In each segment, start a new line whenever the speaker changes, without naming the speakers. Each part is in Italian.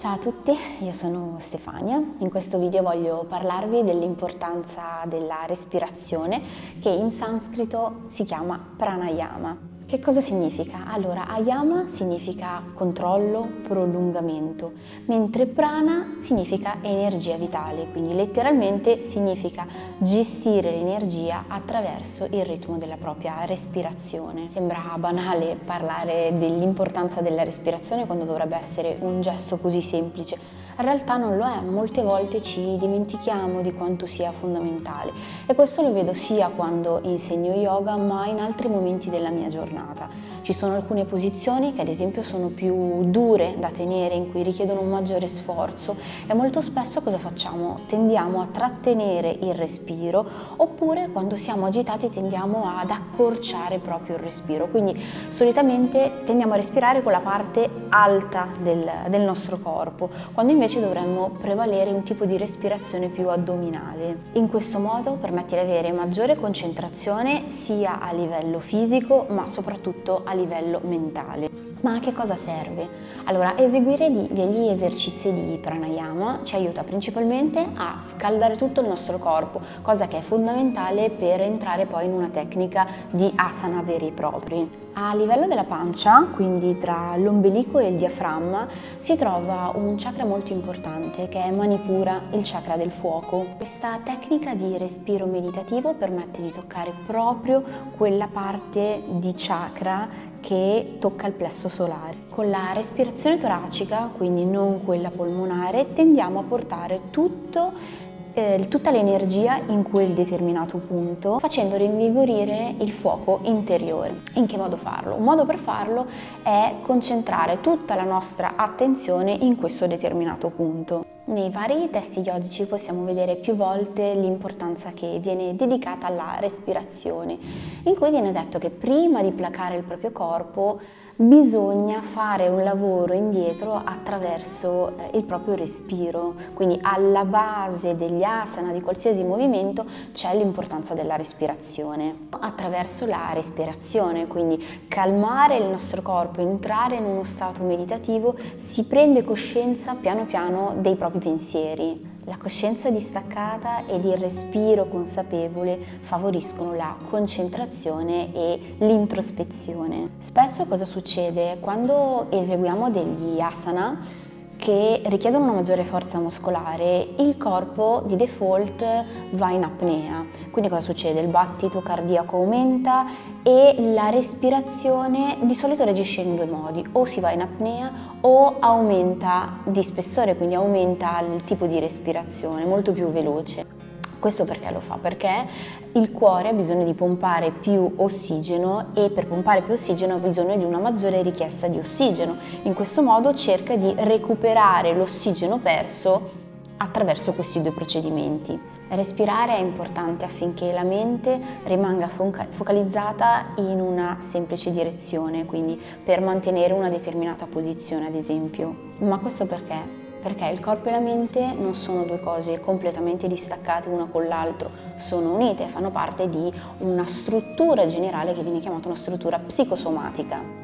Ciao a tutti, io sono Stefania. In questo video voglio parlarvi dell'importanza della respirazione che in sanscrito si chiama pranayama. Che cosa significa? Allora, ayama significa controllo, prolungamento, mentre prana significa energia vitale, quindi letteralmente significa gestire l'energia attraverso il ritmo della propria respirazione. Sembra banale parlare dell'importanza della respirazione quando dovrebbe essere un gesto così semplice, in realtà non lo è, molte volte ci dimentichiamo di quanto sia fondamentale e questo lo vedo sia quando insegno yoga ma in altri momenti della mia giornata. Ci sono alcune posizioni che ad esempio sono più dure da tenere, in cui richiedono un maggiore sforzo e molto spesso cosa facciamo? Tendiamo a trattenere il respiro oppure quando siamo agitati tendiamo ad accorciare proprio il respiro. Quindi solitamente tendiamo a respirare con la parte alta del, del nostro corpo, quando invece dovremmo prevalere un tipo di respirazione più addominale. In questo modo permette di avere maggiore concentrazione sia a livello fisico ma soprattutto a livello mentale. Ma a che cosa serve? Allora, eseguire degli esercizi di pranayama ci aiuta principalmente a scaldare tutto il nostro corpo, cosa che è fondamentale per entrare poi in una tecnica di asana veri e propri. A livello della pancia, quindi tra l'ombelico e il diaframma, si trova un chakra molto importante che è Manipura, il chakra del fuoco. Questa tecnica di respiro meditativo permette di toccare proprio quella parte di chakra che tocca il plesso solare. Con la respirazione toracica, quindi non quella polmonare, tendiamo a portare tutto eh, tutta l'energia in quel determinato punto facendo rinvigorire il fuoco interiore. In che modo farlo? Un modo per farlo è concentrare tutta la nostra attenzione in questo determinato punto. Nei vari testi yogici possiamo vedere più volte l'importanza che viene dedicata alla respirazione, in cui viene detto che prima di placare il proprio corpo bisogna fare un lavoro indietro attraverso eh, il proprio respiro, quindi alla base degli asana, di qualsiasi movimento, c'è l'importanza della respirazione. Attraverso la respirazione, quindi calmare il nostro corpo, entrare in uno stato meditativo, si prende coscienza piano piano dei propri pensieri. La coscienza distaccata ed il respiro consapevole favoriscono la concentrazione e l'introspezione. Spesso cosa succede? Quando eseguiamo degli asana, che richiedono una maggiore forza muscolare, il corpo di default va in apnea. Quindi cosa succede? Il battito cardiaco aumenta e la respirazione di solito reagisce in due modi, o si va in apnea o aumenta di spessore, quindi aumenta il tipo di respirazione molto più veloce. Questo perché lo fa? Perché il cuore ha bisogno di pompare più ossigeno e per pompare più ossigeno ha bisogno di una maggiore richiesta di ossigeno. In questo modo cerca di recuperare l'ossigeno perso attraverso questi due procedimenti. Respirare è importante affinché la mente rimanga focalizzata in una semplice direzione, quindi per mantenere una determinata posizione ad esempio. Ma questo perché? perché il corpo e la mente non sono due cose completamente distaccate una con l'altro, sono unite, fanno parte di una struttura generale che viene chiamata una struttura psicosomatica.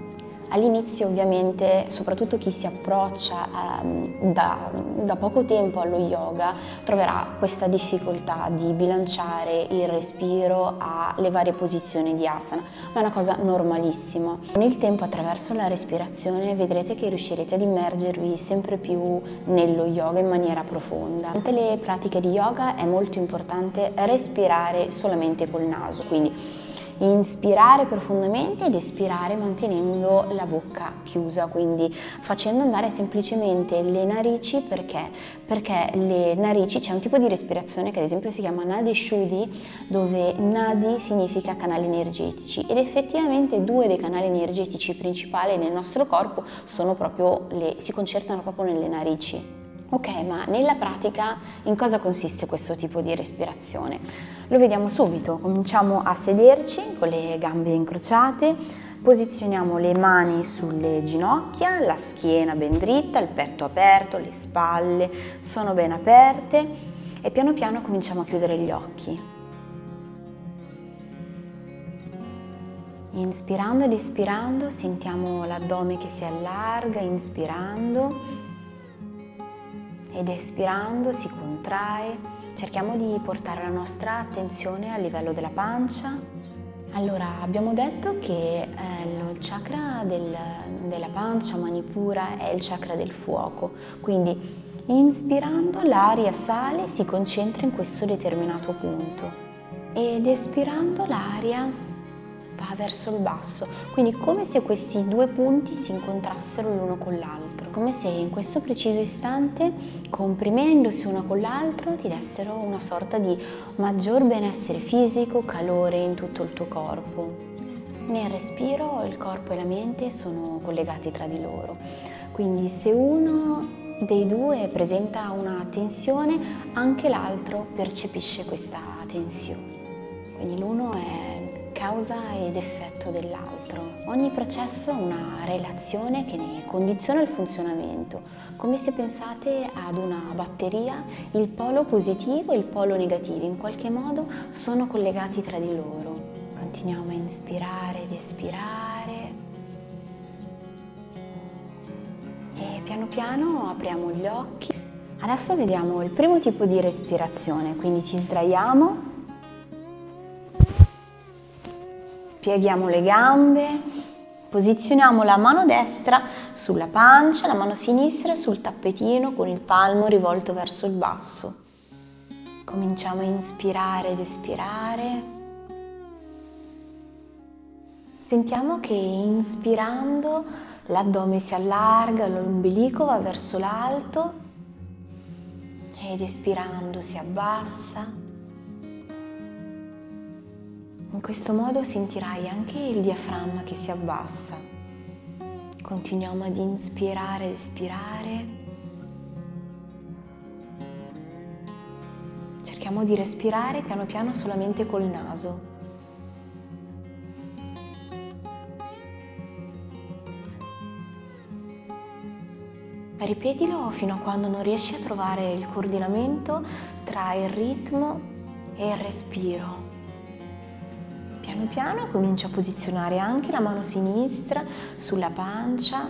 All'inizio ovviamente, soprattutto chi si approccia ehm, da, da, poco tempo allo yoga, troverà questa difficoltà di bilanciare il respiro alle varie posizioni di asana, ma è una cosa normalissima. Con il tempo, attraverso la respirazione, vedrete che riuscirete ad immergervi sempre più nello yoga in maniera profonda. Durante le pratiche di yoga è molto importante respirare solamente col naso, quindi inspirare profondamente ed espirare mantenendo la bocca chiusa, quindi facendo andare semplicemente le narici perché? Perché le narici c'è un tipo di respirazione che ad esempio si chiama Nadi Shuddhi, dove Nadi significa canali energetici ed effettivamente due dei canali energetici principali nel nostro corpo proprio le, si concertano proprio nelle narici. Ok, ma nella pratica in cosa consiste questo tipo di respirazione? Lo vediamo subito, cominciamo a sederci con le gambe incrociate, posizioniamo le mani sulle ginocchia, la schiena ben dritta, il petto aperto, le spalle sono ben aperte e piano piano cominciamo a chiudere gli occhi. Inspirando ed espirando sentiamo l'addome che si allarga, inspirando ed espirando si contrae. Cerchiamo di portare la nostra attenzione a livello della pancia. Allora, abbiamo detto che eh, il chakra del, della pancia, Manipura, è il chakra del fuoco, quindi inspirando l'aria sale, si concentra in questo determinato punto ed espirando l'aria va verso il basso, quindi come se questi due punti si incontrassero l'uno con l'altro, come se in questo preciso istante, comprimendosi uno con l'altro, ti dessero una sorta di maggior benessere fisico, calore in tutto il tuo corpo. Nel respiro il corpo e la mente sono collegati tra di loro, quindi se uno dei due presenta una tensione, anche l'altro percepisce questa tensione. Quindi l'uno è causa ed effetto dell'altro. Ogni processo ha una relazione che ne condiziona il funzionamento, come se pensate ad una batteria, il polo positivo e il polo negativo in qualche modo sono collegati tra di loro. Continuiamo a inspirare ed espirare. E piano piano apriamo gli occhi. Adesso vediamo il primo tipo di respirazione, quindi ci sdraiamo pieghiamo le gambe, posizioniamo la mano destra sulla pancia, la mano sinistra sul tappetino con il palmo rivolto verso il basso. Cominciamo a inspirare ed espirare. Sentiamo che inspirando l'addome si allarga, l'ombelico va verso l'alto ed espirando si abbassa. In questo modo sentirai anche il diaframma che si abbassa. Continuiamo ad inspirare ed espirare. Cerchiamo di respirare piano piano solamente col naso. Ripetilo fino a quando non riesci a trovare il coordinamento tra il ritmo e il respiro. Piano piano comincia a posizionare anche la mano sinistra sulla pancia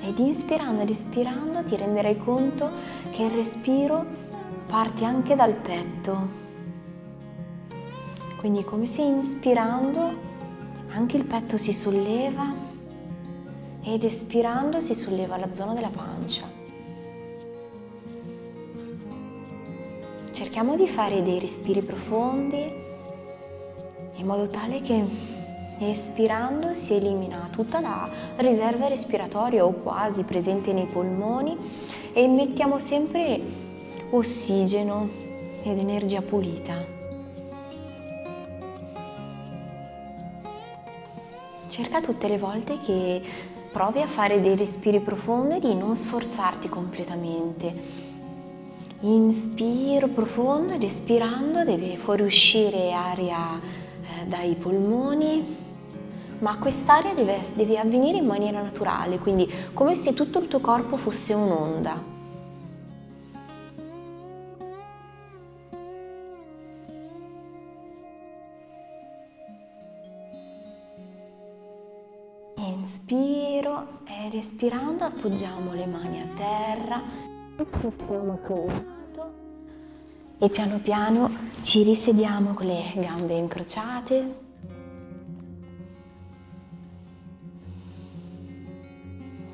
ed inspirando ed espirando ti renderai conto che il respiro parte anche dal petto. Quindi come se inspirando anche il petto si solleva ed espirando si solleva la zona della pancia. Cerchiamo di fare dei respiri profondi in modo tale che espirando si elimina tutta la riserva respiratoria o quasi presente nei polmoni e immettiamo sempre ossigeno ed energia pulita. Cerca tutte le volte che provi a fare dei respiri profondi di non sforzarti completamente. Inspiro profondo ed espirando deve fuoriuscire aria eh, dai polmoni, ma quest'aria deve, deve avvenire in maniera naturale, quindi come se tutto il tuo corpo fosse un'onda. Inspiro e respirando appoggiamo le mani a terra e piano piano ci risediamo con le gambe incrociate.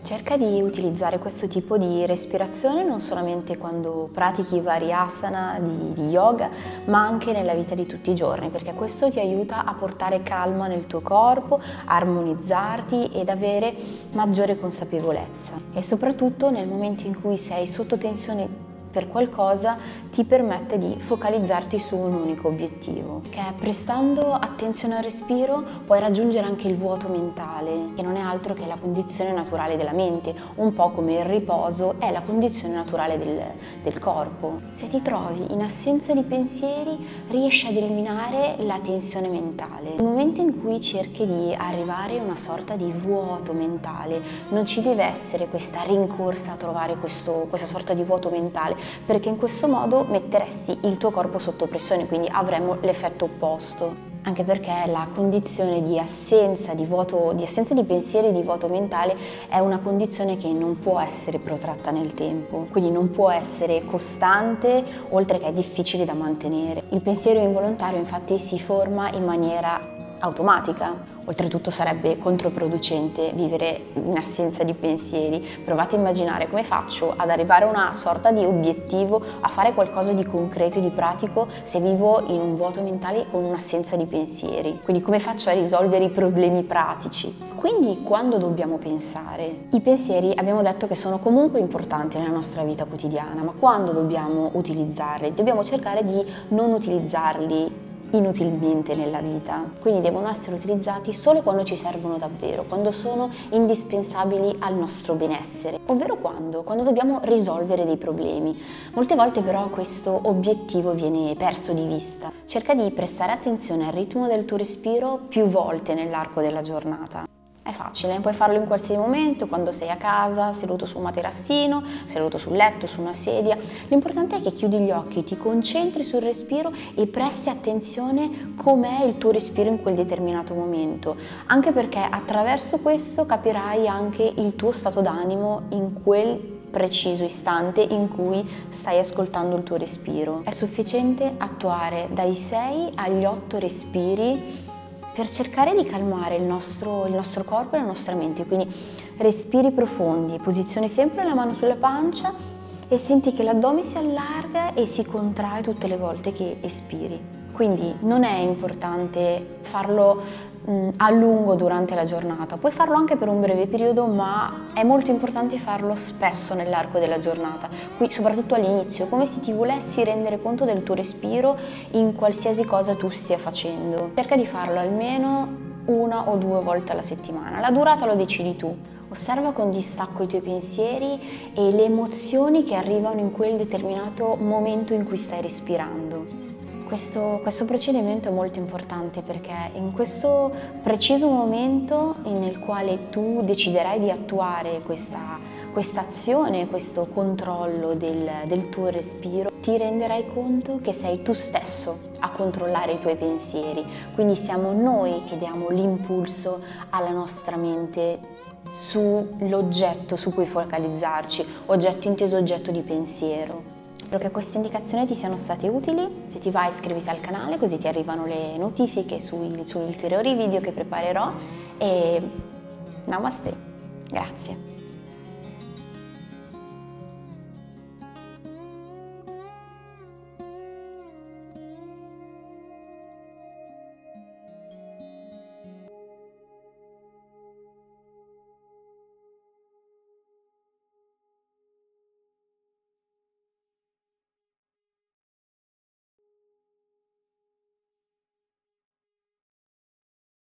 Cerca di utilizzare questo tipo di respirazione non solamente quando pratichi vari asana di, di, yoga, ma anche nella vita di tutti i giorni, perché questo ti aiuta a portare calma nel tuo corpo, armonizzarti ed avere maggiore consapevolezza. E soprattutto nel momento in cui sei sotto tensione per qualcosa ti permette di focalizzarti su un unico obiettivo, che prestando attenzione al respiro puoi raggiungere anche il vuoto mentale, che non è altro che la condizione naturale della mente, un po' come il riposo è la condizione naturale del, del corpo. Se ti trovi in assenza di pensieri riesci ad eliminare la tensione mentale. Nel momento in cui cerchi di arrivare a una sorta di vuoto mentale, non ci deve essere questa rincorsa a trovare questo, questa sorta di vuoto mentale, perché in questo modo metteresti il tuo corpo sotto pressione, quindi avremo l'effetto opposto. anche perché la condizione di assenza di, vuoto, di assenza di pensieri, di vuoto mentale è una condizione che non può essere protratta nel tempo, quindi non può essere costante oltre che è difficile da mantenere. Il pensiero involontario infatti si forma in maniera automatica. Oltretutto sarebbe controproducente vivere in assenza di pensieri. Provate a immaginare come faccio ad arrivare a una sorta di obiettivo, a fare qualcosa di concreto e di pratico se vivo in un vuoto mentale con un'assenza di pensieri. Quindi come faccio a risolvere i problemi pratici? Quindi quando dobbiamo pensare? I pensieri abbiamo detto che sono comunque importanti nella nostra vita quotidiana, ma quando dobbiamo utilizzarli? Dobbiamo cercare di non utilizzarli inutilmente nella vita, quindi devono essere utilizzati solo quando ci servono davvero, quando sono indispensabili al nostro benessere, ovvero quando, quando dobbiamo risolvere dei problemi. Molte volte però questo obiettivo viene perso di vista. Cerca di prestare attenzione al ritmo del tuo respiro più volte nell'arco della giornata. È facile, puoi farlo in qualsiasi momento, quando sei a casa, seduto su un materassino, seduto sul letto, su una sedia. L'importante è che chiudi gli occhi, ti concentri sul respiro e presti attenzione com'è il tuo respiro in quel determinato momento, anche perché attraverso questo capirai anche il tuo stato d'animo in quel preciso istante in cui stai ascoltando il tuo respiro. È sufficiente attuare dai 6 agli 8 respiri per cercare di calmare il nostro, il nostro corpo e la nostra mente. Quindi respiri profondi, posizioni sempre la mano sulla pancia e senti che l'addome si allarga e si contrae tutte le volte che espiri. Quindi non è importante farlo a lungo durante la giornata, puoi farlo anche per un breve periodo, ma è molto importante farlo spesso nell'arco della giornata, qui soprattutto all'inizio, come se ti volessi rendere conto del tuo respiro in qualsiasi cosa tu stia facendo. Cerca di farlo almeno una o due volte alla settimana, la durata lo decidi tu. Osserva con distacco i tuoi pensieri e le emozioni che arrivano in quel determinato momento in cui stai respirando. Questo, questo, procedimento è molto importante perché in questo preciso momento nel quale tu deciderai di attuare questa, azione, questo controllo del, del tuo respiro, ti renderai conto che sei tu stesso a controllare i tuoi pensieri. Quindi siamo noi che diamo l'impulso alla nostra mente sull'oggetto su cui focalizzarci, oggetto inteso oggetto di pensiero. Spero che queste indicazioni ti siano state utili, se ti va iscriviti al canale così ti arrivano le notifiche sui, sugli ulteriori video che preparerò e namaste, grazie.